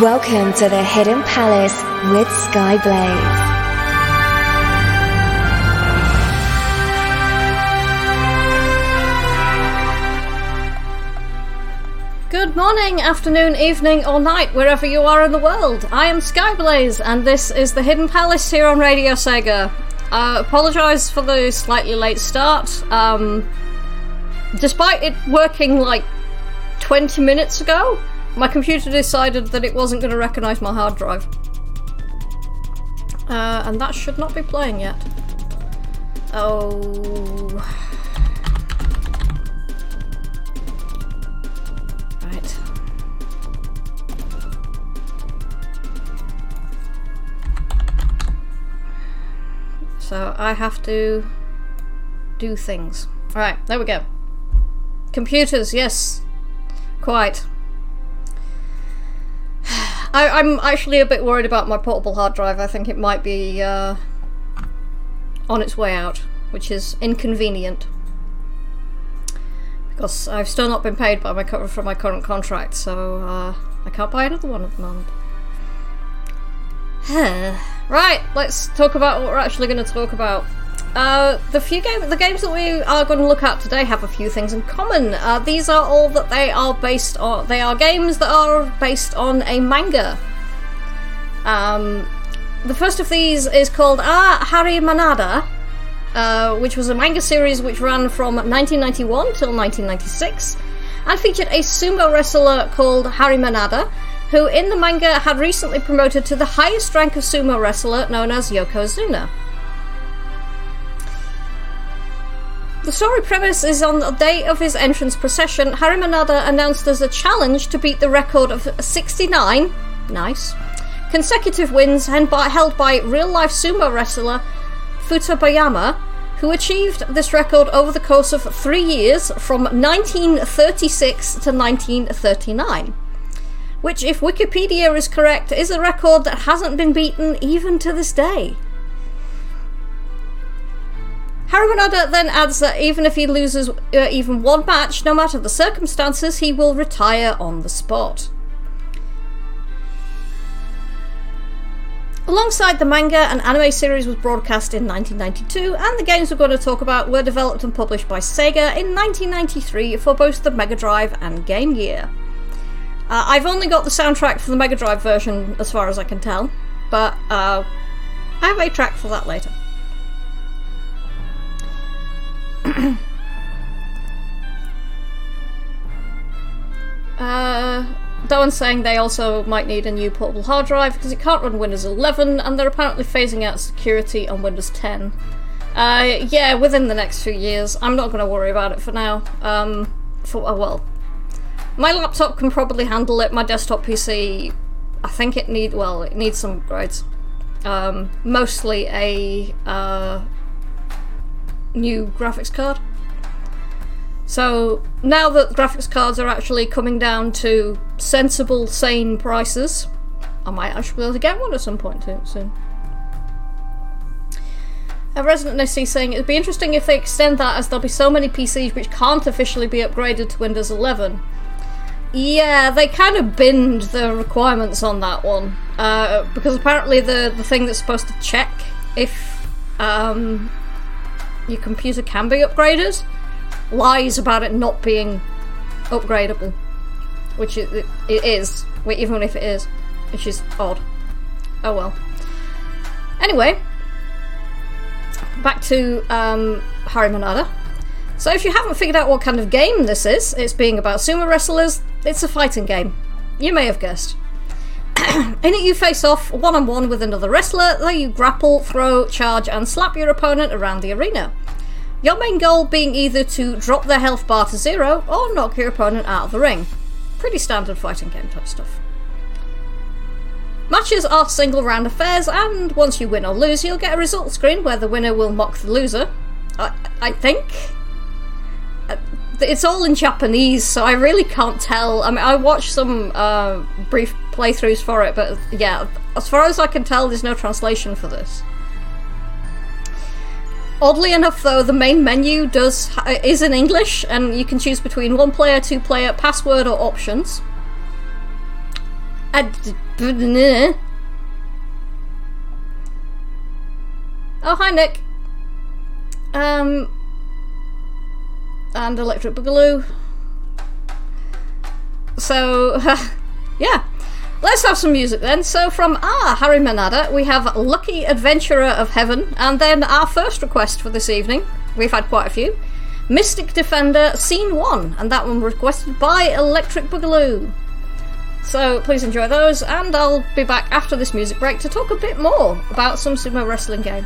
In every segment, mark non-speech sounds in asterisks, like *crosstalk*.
Welcome to the Hidden Palace with Skyblaze. Good morning, afternoon, evening, or night, wherever you are in the world. I am Skyblaze, and this is the Hidden Palace here on Radio Sega. Uh, apologise for the slightly late start. Um, despite it working like 20 minutes ago, my computer decided that it wasn't going to recognise my hard drive. Uh, and that should not be playing yet. Oh. Right. So I have to do things. All right, there we go. Computers, yes. Quite. I, am actually a bit worried about my portable hard drive. I think it might be uh, on its way out, which is inconvenient. Because I've still not been paid by my for my current contract, so uh, I can't buy another one at the moment. *sighs* right, let's talk about what we're actually going to talk about. Uh, the few game, the games that we are going to look at today have a few things in common. Uh, these are all that they are based on. They are games that are based on a manga. Um, the first of these is called Ah Harimanada, uh, which was a manga series which ran from 1991 till 1996, and featured a sumo wrestler called Harimanada, who in the manga had recently promoted to the highest rank of sumo wrestler known as Yokozuna. The story premise is on the day of his entrance procession, Harimanada announced as a challenge to beat the record of 69, nice, consecutive wins held by real life sumo wrestler Futabayama, who achieved this record over the course of three years from 1936 to 1939. Which, if Wikipedia is correct, is a record that hasn't been beaten even to this day. Harimanada then adds that even if he loses uh, even one match, no matter the circumstances, he will retire on the spot. Alongside the manga, an anime series was broadcast in 1992, and the games we're going to talk about were developed and published by Sega in 1993 for both the Mega Drive and Game Gear. Uh, I've only got the soundtrack for the Mega Drive version as far as I can tell, but uh, I have a track for that later. *clears throat* uh, Doan's saying they also might need a new portable hard drive because it can't run Windows 11 and they're apparently phasing out security on Windows 10. Uh, yeah, within the next few years. I'm not going to worry about it for now. Um, for uh, well, my laptop can probably handle it. My desktop PC, I think it need well, it needs some upgrades. Um, mostly a uh, new graphics card. So now that graphics cards are actually coming down to sensible, sane prices, I might actually be able to get one at some point soon. A Resident NSC saying it'd be interesting if they extend that as there'll be so many PCs which can't officially be upgraded to Windows 11. Yeah, they kind of binned the requirements on that one uh, because apparently the the thing that's supposed to check if um, your computer can be upgraded lies about it not being upgradable. Which it, it, is, even if it is, which is odd. Oh well. Anyway, back to um, Harimanada. So if you haven't figured out what kind of game this is, it's being about sumo wrestlers, it's a fighting game. You may have guessed. *coughs* In it, you face off one on one with another wrestler, though you grapple, throw, charge, and slap your opponent around the arena. Your main goal being either to drop their health bar to zero or knock your opponent out of the ring. Pretty standard fighting game type stuff. Matches are single round affairs, and once you win or lose, you'll get a result screen where the winner will mock the loser. I, I think. Uh, it's all in Japanese, so I really can't tell. I mean, I watched some uh, brief playthroughs for it, but yeah, as far as I can tell, there's no translation for this. Oddly enough, though, the main menu does is in English, and you can choose between one player, two player, password, or options. Oh, hi, Nick. Um, and Electric Boogaloo. So, *laughs* yeah. Let's have some music then. So, from our Harimanada, we have Lucky Adventurer of Heaven, and then our first request for this evening. We've had quite a few. Mystic Defender Scene 1, and that one requested by Electric Boogaloo. So please enjoy those, and I'll be back after this music break to talk a bit more about some sumo wrestling game.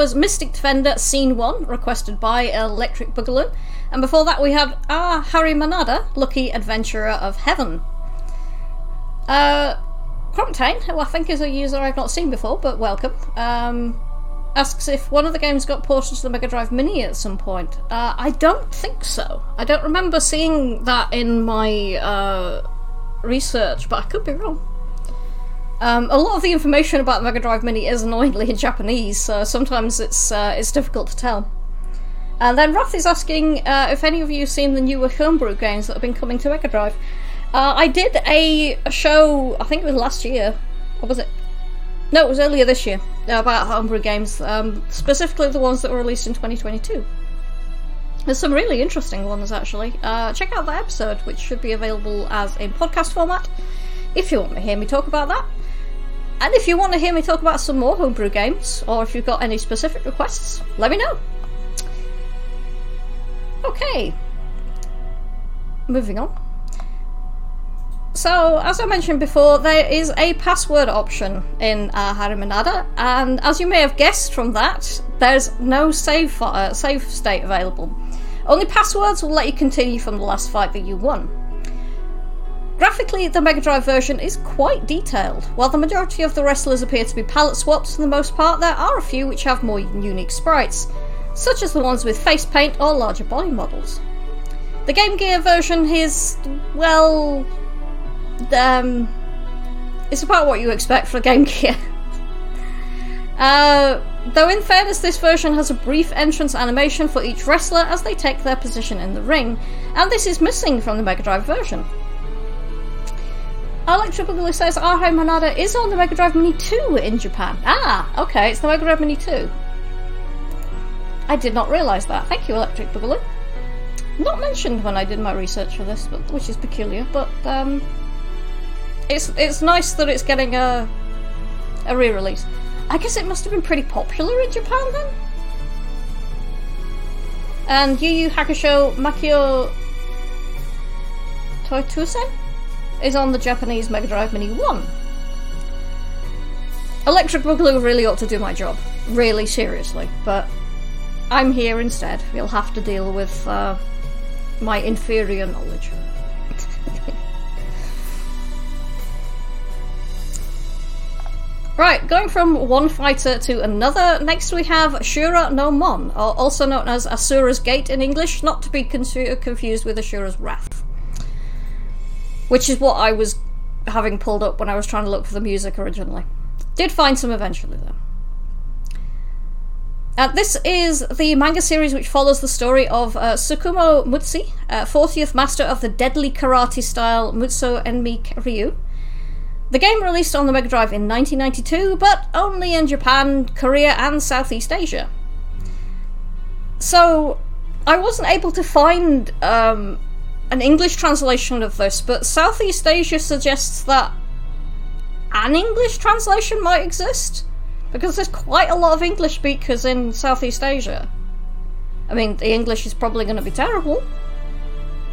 Was Mystic Defender Scene 1, requested by Electric Boogaloo. And before that, we had Ah Harimanada, Lucky Adventurer of Heaven. Uh, Crumptain, who I think is a user I've not seen before, but welcome, um, asks if one of the games got ported to the Mega Drive Mini at some point. Uh, I don't think so. I don't remember seeing that in my uh, research, but I could be wrong. Um, a lot of the information about Mega Drive Mini is annoyingly in Japanese, so sometimes it's uh, it's difficult to tell. And then Roth is asking uh, if any of you have seen the newer homebrew games that have been coming to Mega Drive. Uh, I did a, a, show, I think it was last year, or was it? No, it was earlier this year about homebrew games, um, specifically the ones that were released in 2022. There's some really interesting ones actually. Uh, check out that episode, which should be available as in podcast format, if you want to hear me talk about that. And if you want to hear me talk about some more homebrew games, or if you've got any specific requests, let me know. Okay. Moving on. So, as I mentioned before, there is a password option in uh, Harimanada, and as you may have guessed from that, there's no save, uh, save state available. Only passwords will let you continue from the last fight that you won. Graphically, the Mega Drive version is quite detailed. While the majority of the wrestlers appear to be palette swaps for the most part, there are a few which have more unique sprites, such as the ones with face paint or larger body models. The Game Gear version is, well, um, it's about what you expect for a Game Gear. *laughs* uh, though, in fairness, this version has a brief entrance animation for each wrestler as they take their position in the ring, and this is missing from the Mega Drive version. Electric Boogaloo says Harimanada is on the Mega Drive Mini 2 in Japan. Ah, okay, it's the Mega Drive Mini 2. I did not realise that. Thank you, Electric Boogaloo. Not mentioned when I did my research for this, but, which is peculiar, but um, it's it's nice that it's getting a a re-release. I guess it must have been pretty popular in Japan then. And Yu Yu Hakusho Makyo Toitsusen is on the Japanese Mega Drive Mini 1. Electric Boogaloo really ought to do my job. Really, seriously. But I'm here instead. You'll have to deal with uh, my inferior knowledge. *laughs* Right, going from one fighter to another, next we have Ashura no Mon, also known as Asura's Gate in English, not to be confused with Ashura's Wrath. Which is what I was having pulled up when I was trying to look for the music originally. Did find some eventually, though. Uh, this is the manga series which follows the story of uh, Tsukumo Mutsu, uh, 40th master of the deadly karate style Mutsu Enmei Ryu, the game released on the Mega Drive in 1992, but only in Japan, Korea, and Southeast Asia. So, I wasn't able to find um, an English translation of this, but Southeast Asia suggests that an English translation might exist, because there's quite a lot of English speakers in Southeast Asia. I mean, the English is probably going to be terrible,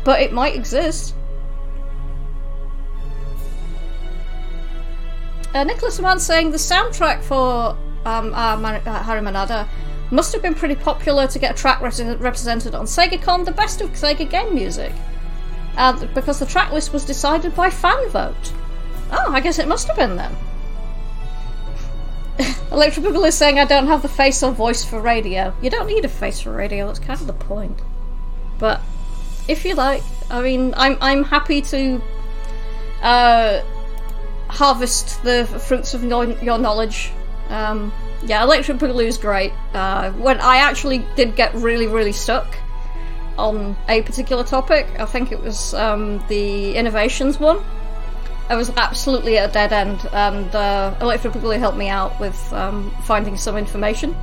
but it might exist. Uh, Nicholas Mann saying the soundtrack for um, uh, uh, Harimanada must have been pretty popular to get a track re- represented on SegaCon, the best of Sega game music. Uh, because the track list was decided by fan vote. Oh, I guess it must have been then. *laughs* Electric People is saying I don't have the face or voice for radio. You don't need a face for radio, that's kind of the point. But if you like, I mean, I'm I'm happy to uh, harvest the fruits of your, your knowledge. Um, yeah, Electric Boogaloo is great. Uh, when I actually did get really, really stuck on a particular topic, I think it was um, the innovations one. I was absolutely at a dead end, and uh, Electric Boogaloo helped me out with um, finding some information.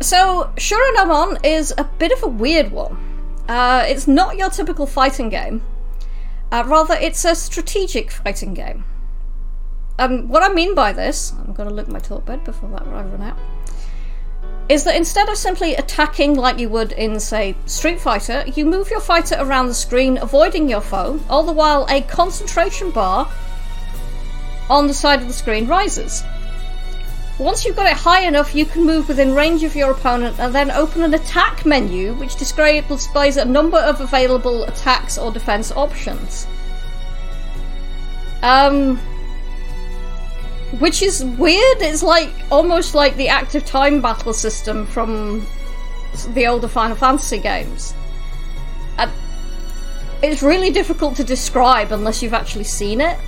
So, Shuranomon is a bit of a weird one. Uh, it's not your typical fighting game. Uh, rather, it's a strategic fighting game. Um, what I mean by this, I'm going to look my talk bed before that I run out, is that instead of simply attacking like you would in, say, Street Fighter, you move your fighter around the screen, avoiding your foe, all the while a concentration bar on the side of the screen rises. Once you've got it high enough, you can move within range of your opponent and then open an attack menu which displays a number of available attacks or defense options. Um, which is weird. It's like almost like the active time battle system from the older Final Fantasy games. Uh, it's really difficult to describe unless you've actually seen it.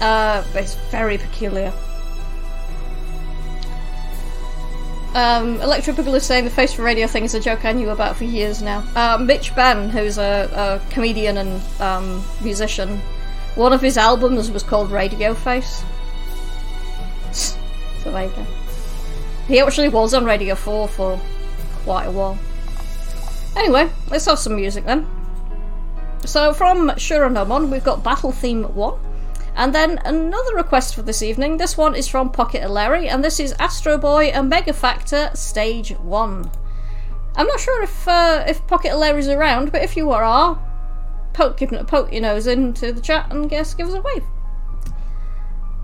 Uh, it's very peculiar. Um, Electro Boogaloo is saying the face for radio thing is a joke I knew about for years now. Uh, Mitch Benn, who's a, a comedian and um, musician, One of his albums was called Radio Face. He actually was on Radio 4 for quite a while. Anyway, let's have some music then. So from Shuranomon, we've got Battle Theme 1. And then another request for this evening. This one is from Pocket Aleri, and this is Astro Boy Omega Factor Stage 1. I'm not sure if uh, if Pocket is around, but if you are, poke, poke your nose into the chat and guess, give us a wave.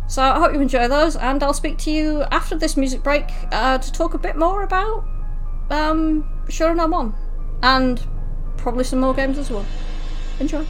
So I hope you enjoy those, and I'll speak to you after this music break uh, to talk a bit more about um, Shuranomon, and probably some more games as well. Enjoy.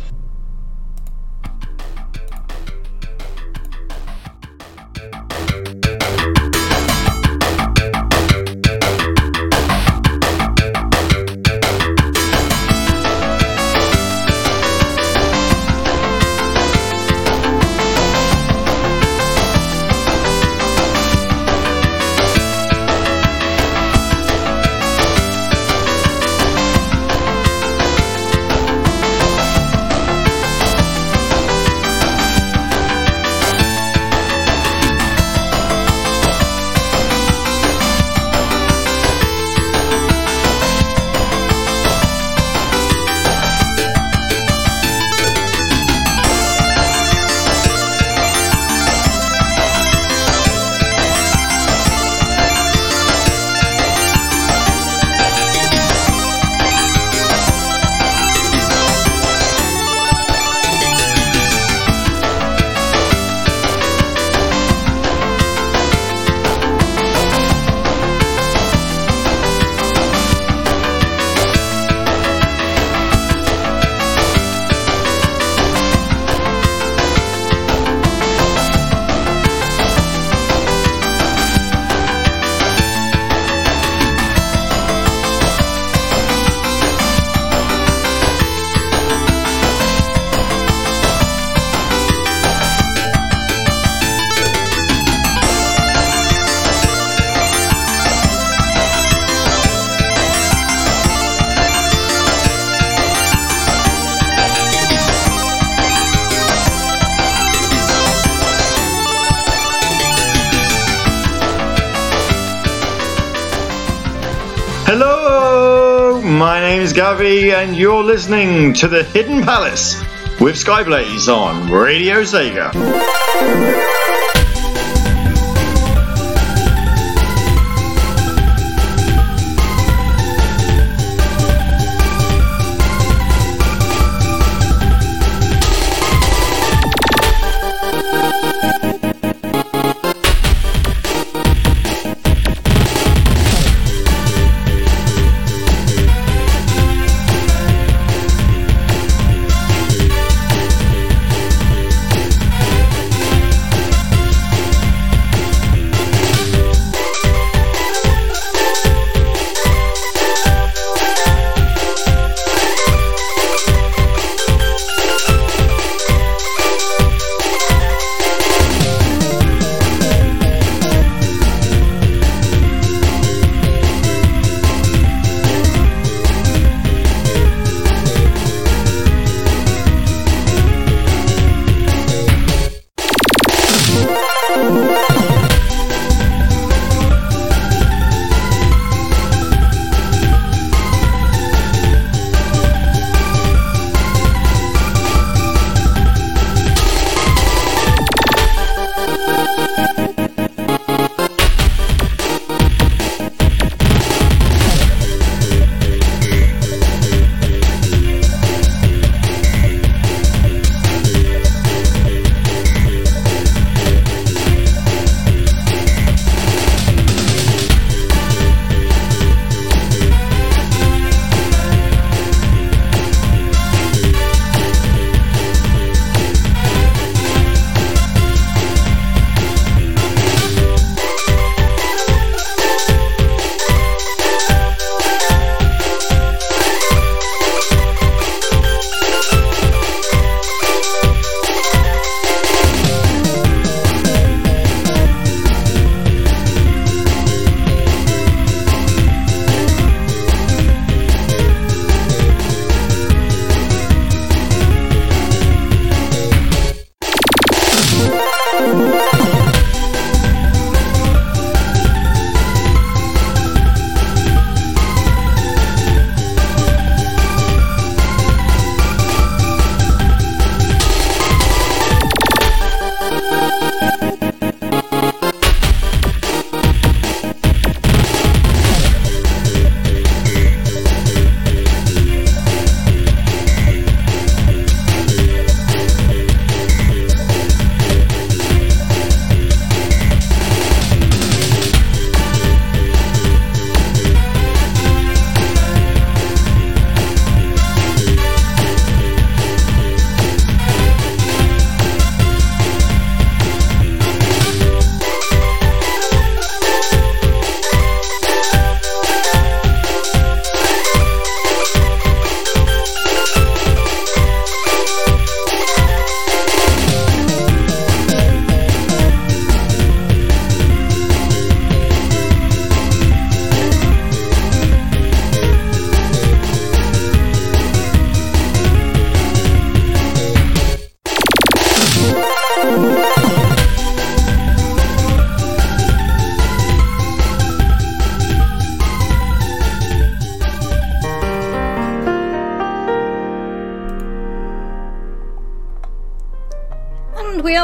And you're listening to The Hidden Palace with Skyblaze on Radio Sega.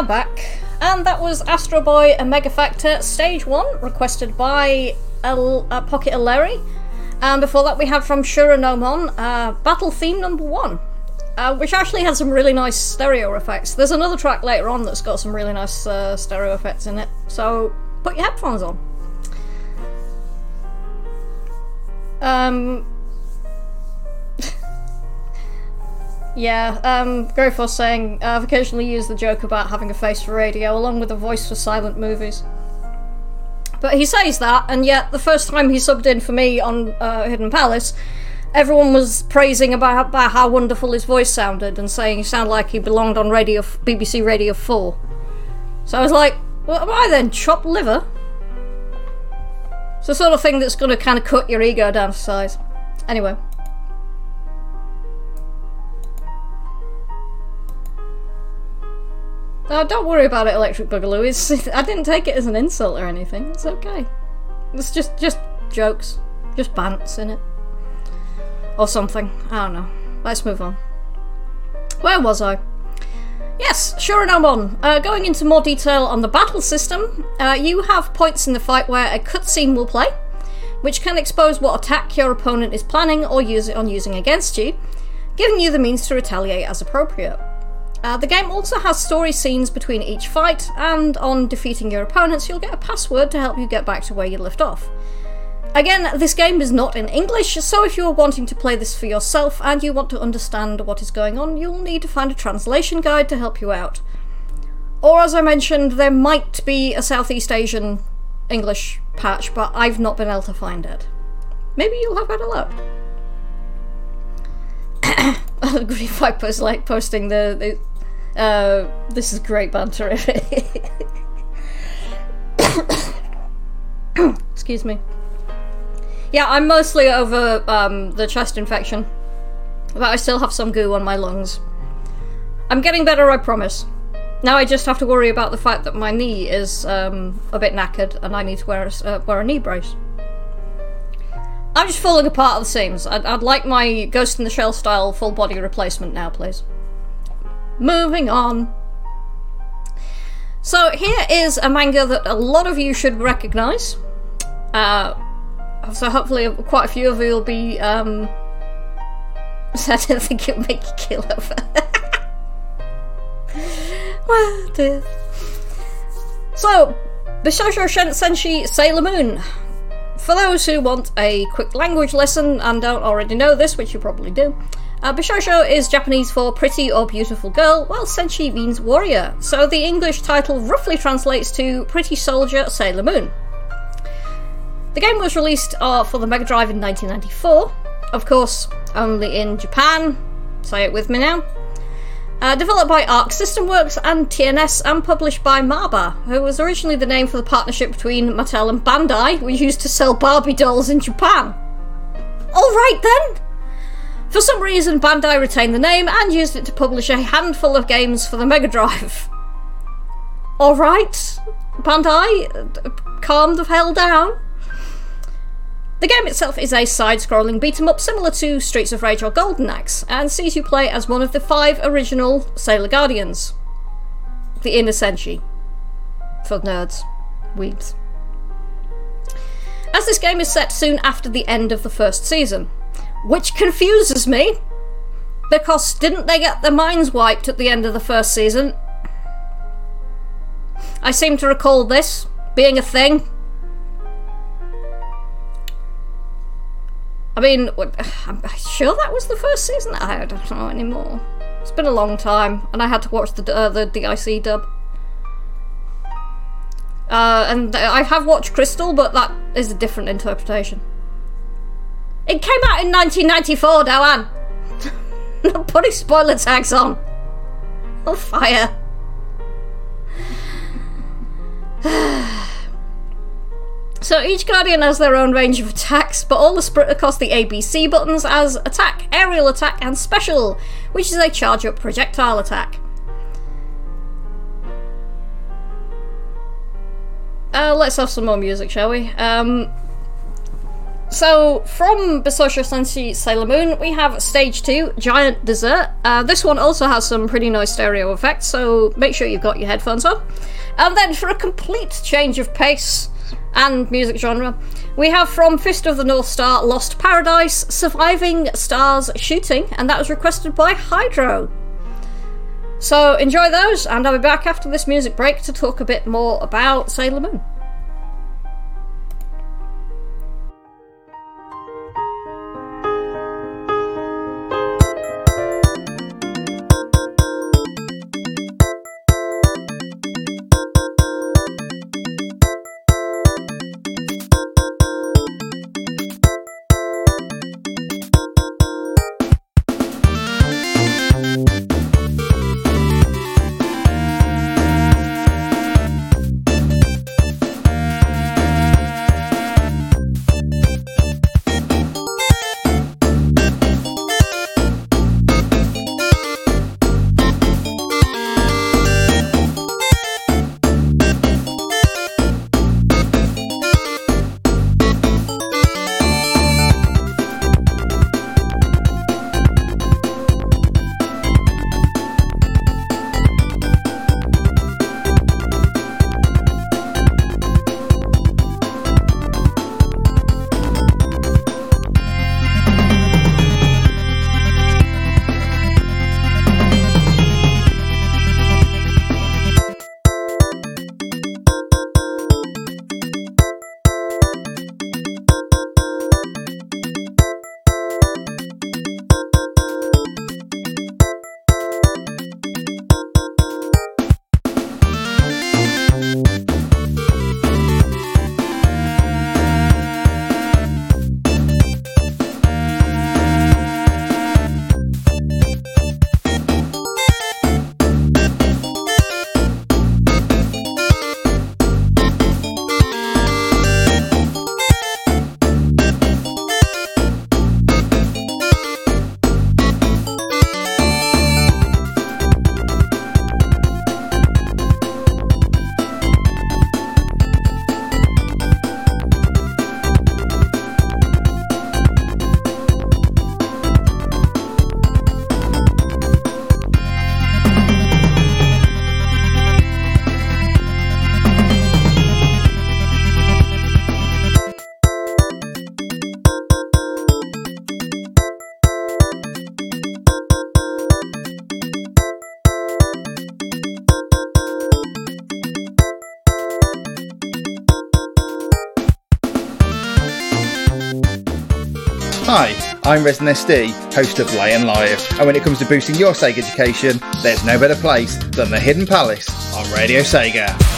Back, and that was Astro Boy Omega Factor Stage 1, requested by El- uh, Pocket Aleri. And before that, we had from Shuranomon uh, Battle Theme Number 1, uh, which actually had some really nice stereo effects. There's another track later on that's got some really nice uh, stereo effects in it, so put your headphones on. Um, Yeah, um, Growforce saying, I've occasionally used the joke about having a face for radio along with a voice for silent movies. But he says that, and yet the first time he subbed in for me on uh, Hidden Palace, everyone was praising about, about how wonderful his voice sounded and saying he sounded like he belonged on Radio BBC Radio 4. So I was like, what am I then? Chopped liver? It's the sort of thing that's going to kind of cut your ego down to size. Anyway. Oh, don't worry about it, Electric Boogaloo. It's, I didn't take it as an insult or anything. It's okay. It's just just jokes. Just bants in it. Or something. I don't know. Let's move on. Where was I? Yes, Shuranomon. Uh, going into more detail on the battle system, uh, you have points in the fight where a cutscene will play, which can expose what attack your opponent is planning or use it on using against you, giving you the means to retaliate as appropriate. Uh, the game also has story scenes between each fight, and on defeating your opponents, you'll get a password to help you get back to where you left off. Again, this game is not in English, so if you're wanting to play this for yourself and you want to understand what is going on, you'll need to find a translation guide to help you out. Or, as I mentioned, there might be a Southeast Asian English patch, but I've not been able to find it. Maybe you'll have better luck. Green Viper's like posting the, the uh, this is great banter. *coughs* Excuse me. Yeah, I'm mostly over um, the chest infection, but I still have some goo on my lungs. I'm getting better, I promise. Now I just have to worry about the fact that my knee is um, a bit knackered and I need to wear a, uh, wear a knee brace. I'm just falling apart at the seams. I'd, I'd like my Ghost in the Shell style full body replacement now, please. Moving on. So here is a manga that a lot of you should recognise. Uh, so hopefully quite a few of you will be. Um, *laughs* I don't think it'll make you kill over. well, *laughs* dear. So, Bishoujo Senshi Sailor Moon. For those who want a quick language lesson and don't already know this, which you probably do, uh, Bishoujo is Japanese for pretty or beautiful girl, while Senshi means warrior, so the English title roughly translates to Pretty Soldier Sailor Moon. The game was released uh, for the Mega Drive in 1994, of course, only in Japan. Say it with me now. Uh, developed by Arc System Works and TNS and published by Maba, who was originally the name for the partnership between Mattel and Bandai, which used to sell Barbie dolls in Japan. Alright then! For some reason, Bandai retained the name and used it to publish a handful of games for the Mega Drive. *laughs* Alright, Bandai, calm the hell down. The game itself is a side scrolling beat 'em up similar to Streets of Rage or Golden Axe, and sees you play as one of the five original Sailor Guardians. The Inner Senshi. For nerds. Weebs. As this game is set soon after the end of the first season, which confuses me because didn't they get their minds wiped at the end of the first season? I seem to recall this being a thing. I mean, I'm sure that was the first season. I don't know anymore. It's been a long time, and I had to watch the uh, the DIC dub. Uh, and I have watched Crystal, but that is a different interpretation. It came out in 1994, Doan. Not *laughs* putting spoiler tags on. Oh, fire. *sighs* so each Guardian has their own range of attacks, but all the split across the ABC buttons as attack, aerial attack, and special, which is a charge up projectile attack. Uh, let's have some more music, shall we? Um, So, from Bishoujo Senshi Sailor Moon, we have Stage 2, Giant Dessert. Uh, this one also has some pretty nice stereo effects, so make sure you've got your headphones on. And then, for a complete change of pace and music genre, we have from Fist of the North Star, Lost Paradise, Surviving Stars Shooting, and that was requested by Hydro. So, enjoy those, and I'll be back after this music break to talk a bit more about Sailor Moon. I'm Resident SD, host of Lay and Live, and when it comes to boosting your Sega education, there's no better place than the Hidden Palace on Radio Sega.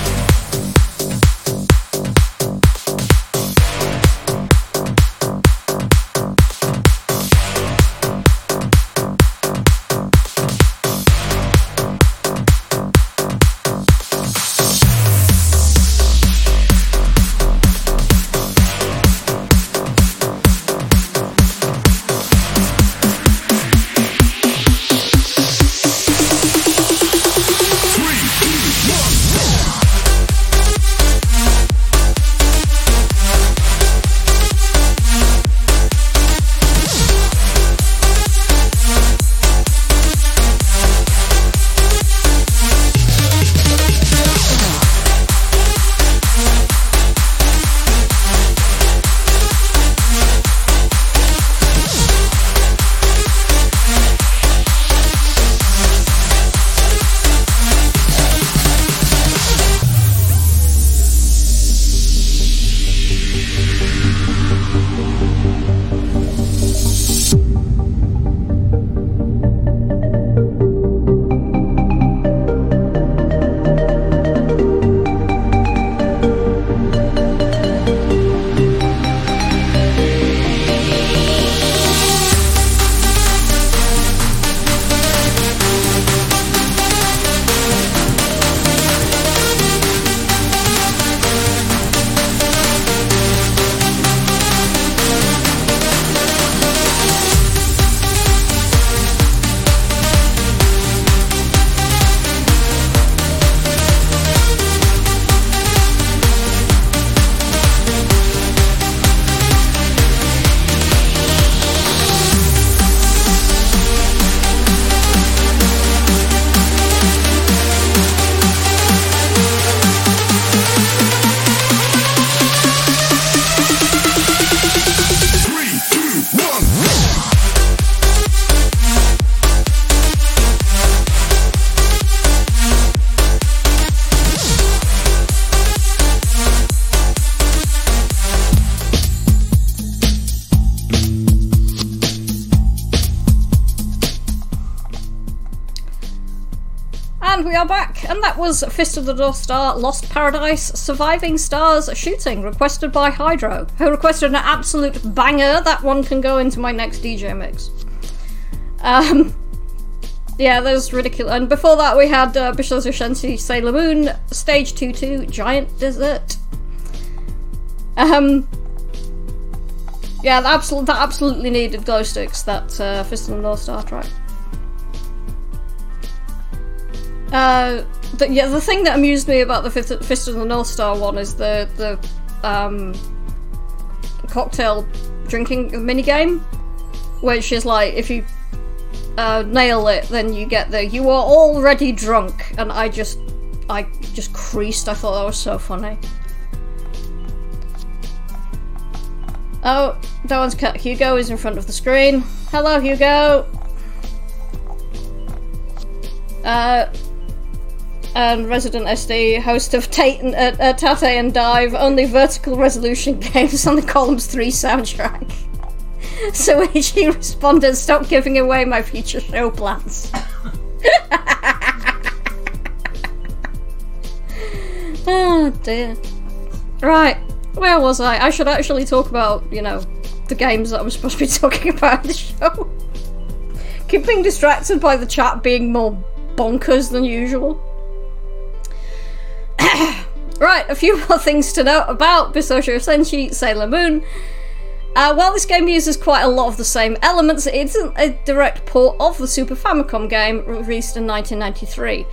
Was Fist of the North Star, Lost Paradise, Surviving Stars Shooting, requested by Hydro, who requested an absolute banger. That one can go into my next DJ mix. Um, yeah, that was ridiculous. And before that, we had uh, Bishoujo Senshi Sailor Moon, Stage 2 2, Giant Desert. Um, yeah, that, absol- that absolutely needed glow sticks, that uh, Fist of the North Star track. Uh, but yeah, the thing that amused me about the Fist, Fist of the North Star one is the the um, cocktail drinking mini game, which is like if you uh, nail it, then you get the you are already drunk, and I just I just creased. I thought that was so funny. Oh, that one's cut. Hugo is in front of the screen. Hello, Hugo. Uh, and Resident SD, host of Tate and, uh, uh, Tate and Dive, only vertical resolution *laughs* games on the Columns 3 soundtrack. *laughs* so he responded, stop giving away my future show plans. *laughs* oh dear. Right, where was I? I should actually talk about, you know, the games that I'm supposed to be talking about in the show. Keep being distracted by the chat being more bonkers than usual. *coughs* right, a few *laughs* more things to note about Bishoujo Senshi Sailor Moon. Uh, while this game uses quite a lot of the same elements, it isn't a direct port of the Super Famicom game released in 1993.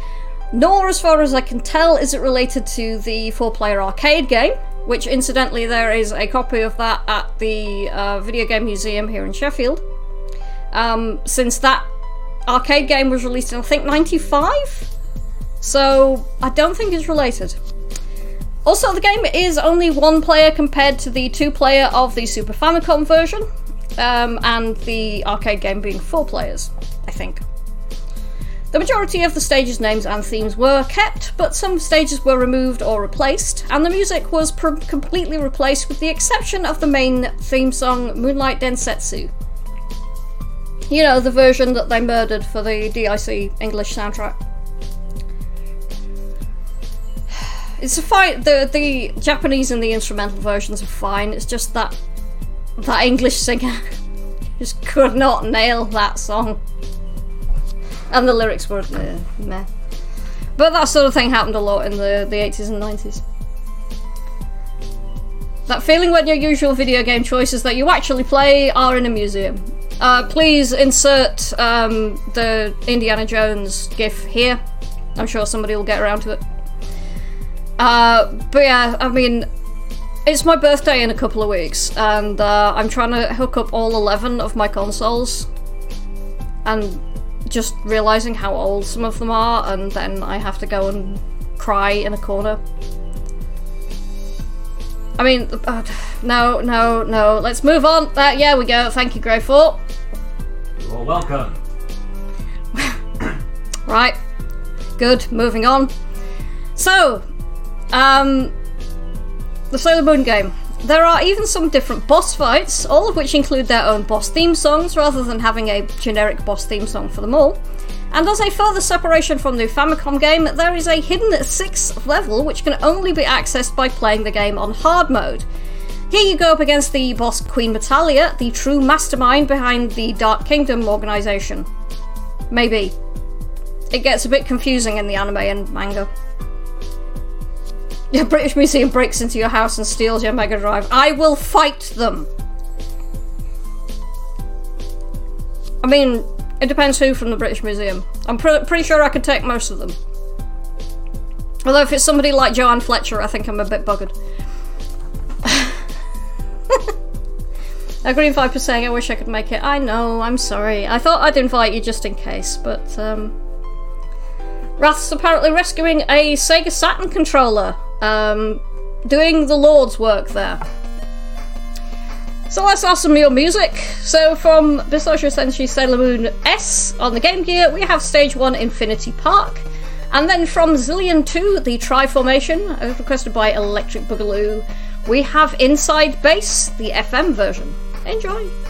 Nor, as far as I can tell, is it related to the four player arcade game, which incidentally there is a copy of that at the uh, Video Game Museum here in Sheffield. Um, since that arcade game was released in, I think, 95? So, I don't think it's related. Also, the game is only one player compared to the two player of the Super Famicom version, um, and the arcade game being four players, I think. The majority of the stages' names and themes were kept, but some stages were removed or replaced, and the music was pr- completely replaced with the exception of the main theme song Moonlight Densetsu. You know, the version that they murdered for the DIC English soundtrack. It's a fine. The the Japanese and the instrumental versions are fine. It's just that that English singer *laughs* just could not nail that song, and the lyrics were uh, meh. But that sort of thing happened a lot in the the eighties and nineties. That feeling when your usual video game choices that you actually play are in a museum. Uh, please insert um, the Indiana Jones GIF here. I'm sure somebody will get around to it. Uh, but yeah, I mean, it's my birthday in a couple of weeks, and uh, I'm trying to hook up all 11 of my consoles, and just realizing how old some of them are, and then I have to go and cry in a corner. I mean, uh, no, no, no. Let's move on. Uh, yeah, we go. Thank you, Greyfort. You're welcome. *coughs* Right. Good. Moving on. So, um, the Sailor Moon game. There are even some different boss fights, all of which include their own boss theme songs rather than having a generic boss theme song for them all. And as a further separation from the Famicom game, there is a hidden 6th level which can only be accessed by playing the game on hard mode. Here you go up against the boss Queen Metalia, the true mastermind behind the Dark Kingdom organization. Maybe. It gets a bit confusing in the anime and manga. Your British Museum breaks into your house and steals your Mega Drive. I will fight them! I mean, it depends who from the British Museum. I'm pr- pretty sure I could take most of them. Although if it's somebody like Joanne Fletcher, I think I'm a bit buggered. *laughs* Green Viper saying, I wish I could make it. I know, I'm sorry. I thought I'd invite you just in case, but um, Wrath's apparently rescuing a Sega Saturn controller, um, doing the Lord's work there. So let's have some more music. So from Bishoujo Senshi Sailor Moon S on the Game Gear, we have Stage 1 Infinity Park. And then from Zillion 2, the Tri Formation, requested by Electric Boogaloo, we have Inside Base, the FM version. Enjoy!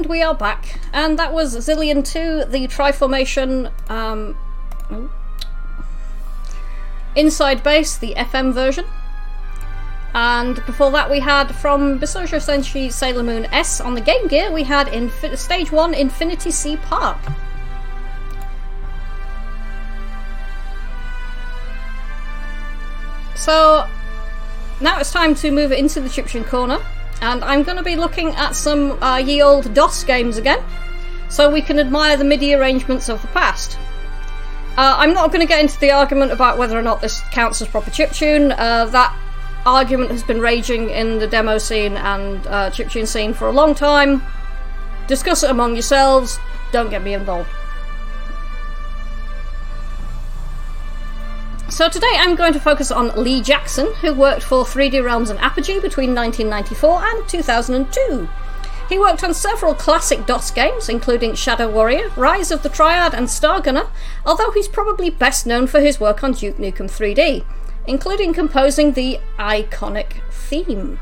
And we are back. And that was Zillion 2, the Triformation um, oh. Inside Base, the FM version. And before that, we had from Bishoujo Senshi Sailor Moon S on the Game Gear, we had in Stage 1 Infinity Sea Park. So now it's time to move into the Chiptune Corner, and I'm going to be looking at some uh, ye old DOS games again, so we can admire the MIDI arrangements of the past. Uh, I'm not going to get into the argument about whether or not this counts as proper chiptune. Uh, that argument has been raging in the demo scene and uh, chiptune scene for a long time. Discuss it among yourselves. Don't get me involved. So today I'm going to focus on Lee Jackson, who worked for 3D Realms and Apogee between 1994 and 2002. He worked on several classic DOS games, including Shadow Warrior, Rise of the Triad, and Stargunner, although he's probably best known for his work on Duke Nukem 3D, including composing the iconic theme.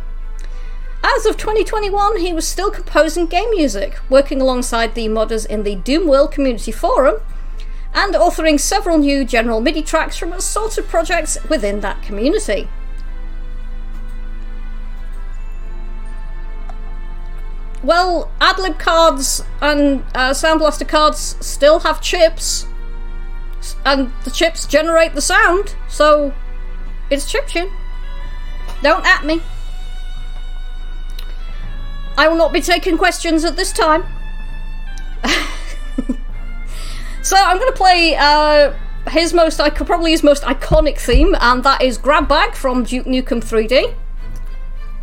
As of 2021, he was still composing game music, working alongside the modders in the Doomworld Community Forum, and authoring several new general MIDI tracks from assorted projects within that community. Well, AdLib cards and uh, Sound Blaster cards still have chips, and the chips generate the sound, so it's chiptune. Don't at me. I will not be taking questions at this time. *laughs* so I'm going to play uh, his most, I could probably his most iconic theme, and that is Grab Bag from Duke Nukem 3D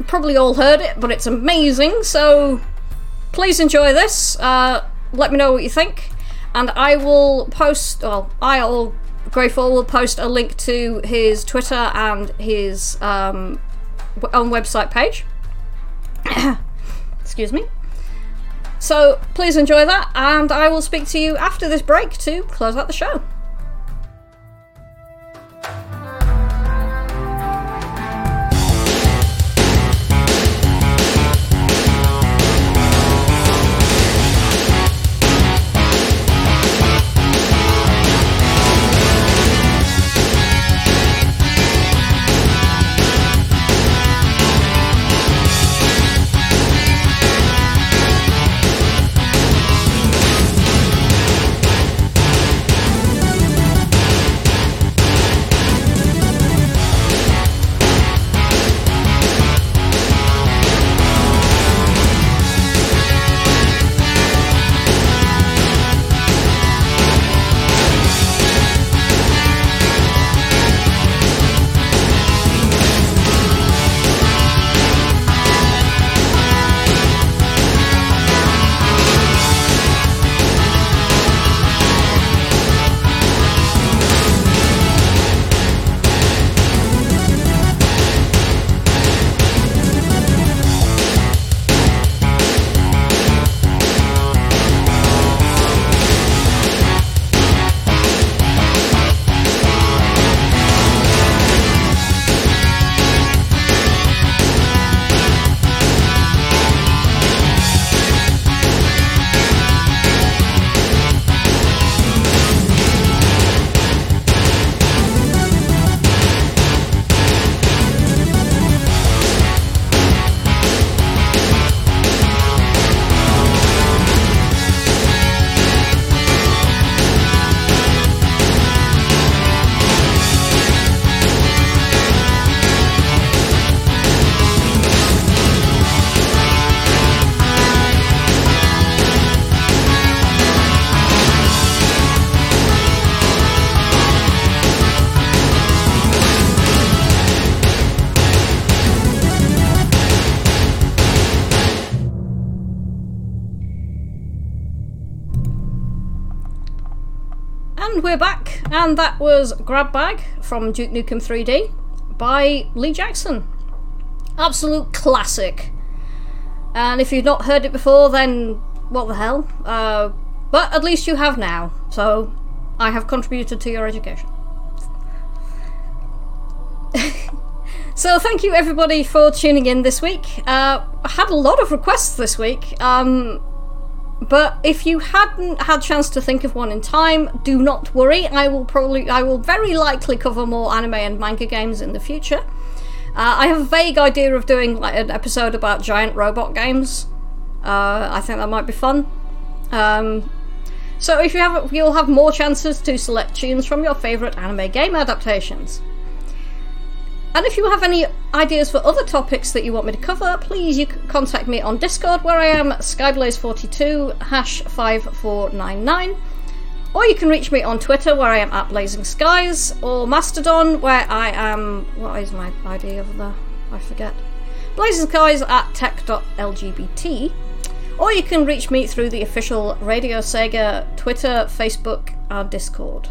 probably all heard it, but it's amazing. So please enjoy this. Uh, let me know what you think, and I will post. Well, I'll Grateful will post a link to his Twitter and his um, own website page. *coughs* Excuse me. So please enjoy that, and I will speak to you after this break to close out the show. And that was Grab Bag from Duke Nukem 3D by Lee Jackson. Absolute classic. And if you've not heard it before, then what the hell? Uh, but at least you have now, so I have contributed to your education. *laughs* so thank you everybody for tuning in this week. Uh, I had a lot of requests this week. Um, but if you hadn't had chance to think of one in time, do not worry. I will probably, I will very likely cover more anime and manga games in the future. Uh, I have a vague idea of doing like an episode about giant robot games. Uh, I think that might be fun. Um, so if you have, you'll have more chances to select tunes from your favorite anime game adaptations. And if you have any ideas for other topics that you want me to cover, please you can contact me on Discord where I am skyblaze42 hash 5499. Or you can reach me on Twitter where I am at Blazing Skies, or Mastodon where I am. What is my ID over there? I forget. Blazing Skies at tech.lgbt. Or you can reach me through the official Radio Sega Twitter, Facebook, and Discord.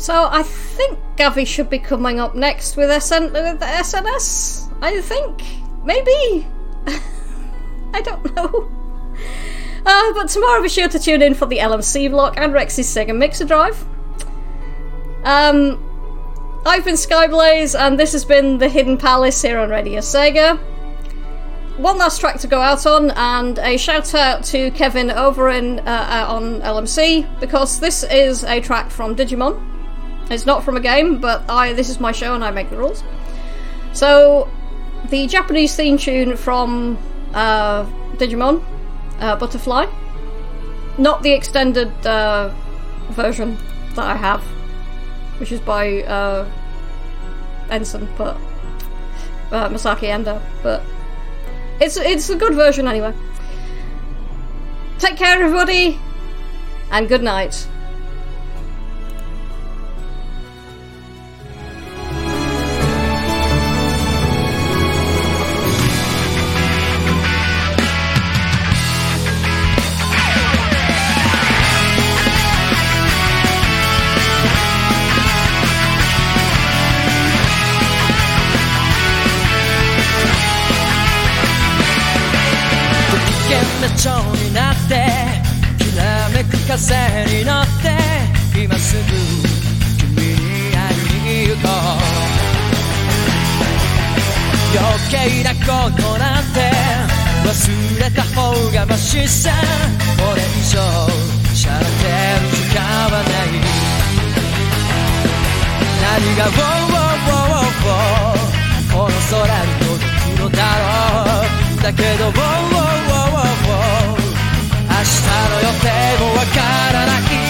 So I think Gavi should be coming up next with SN with the SNS. I think maybe. *laughs* I don't know. Uh, but tomorrow be sure to tune in for the LMC block and Rex's Sega Mixer Drive. Um, I've been Skyblaze, and this has been the Hidden Palace here on Radio Sega. One last track to go out on, and a shout out to Kevin over in uh, uh, on LMC because this is a track from Digimon. It's not from a game, but I this is my show and I make the rules. So, the Japanese theme tune from uh, Digimon, uh, Butterfly, not the extended uh, version that I have, which is by uh, Ensign, but uh, Masaki Endo, but it's it's a good version anyway. Take care, everybody, and good night. 蝶になってきらめく風に乗って今すぐ君に会いに行こう。余計なことなんて忘れた方がマシさこれ以上しゃれてる。時間はない何が「ウォーウォーウォーウォーこの空に届くのだろうだけど「ウォーウォーウォー明日の予定もわからない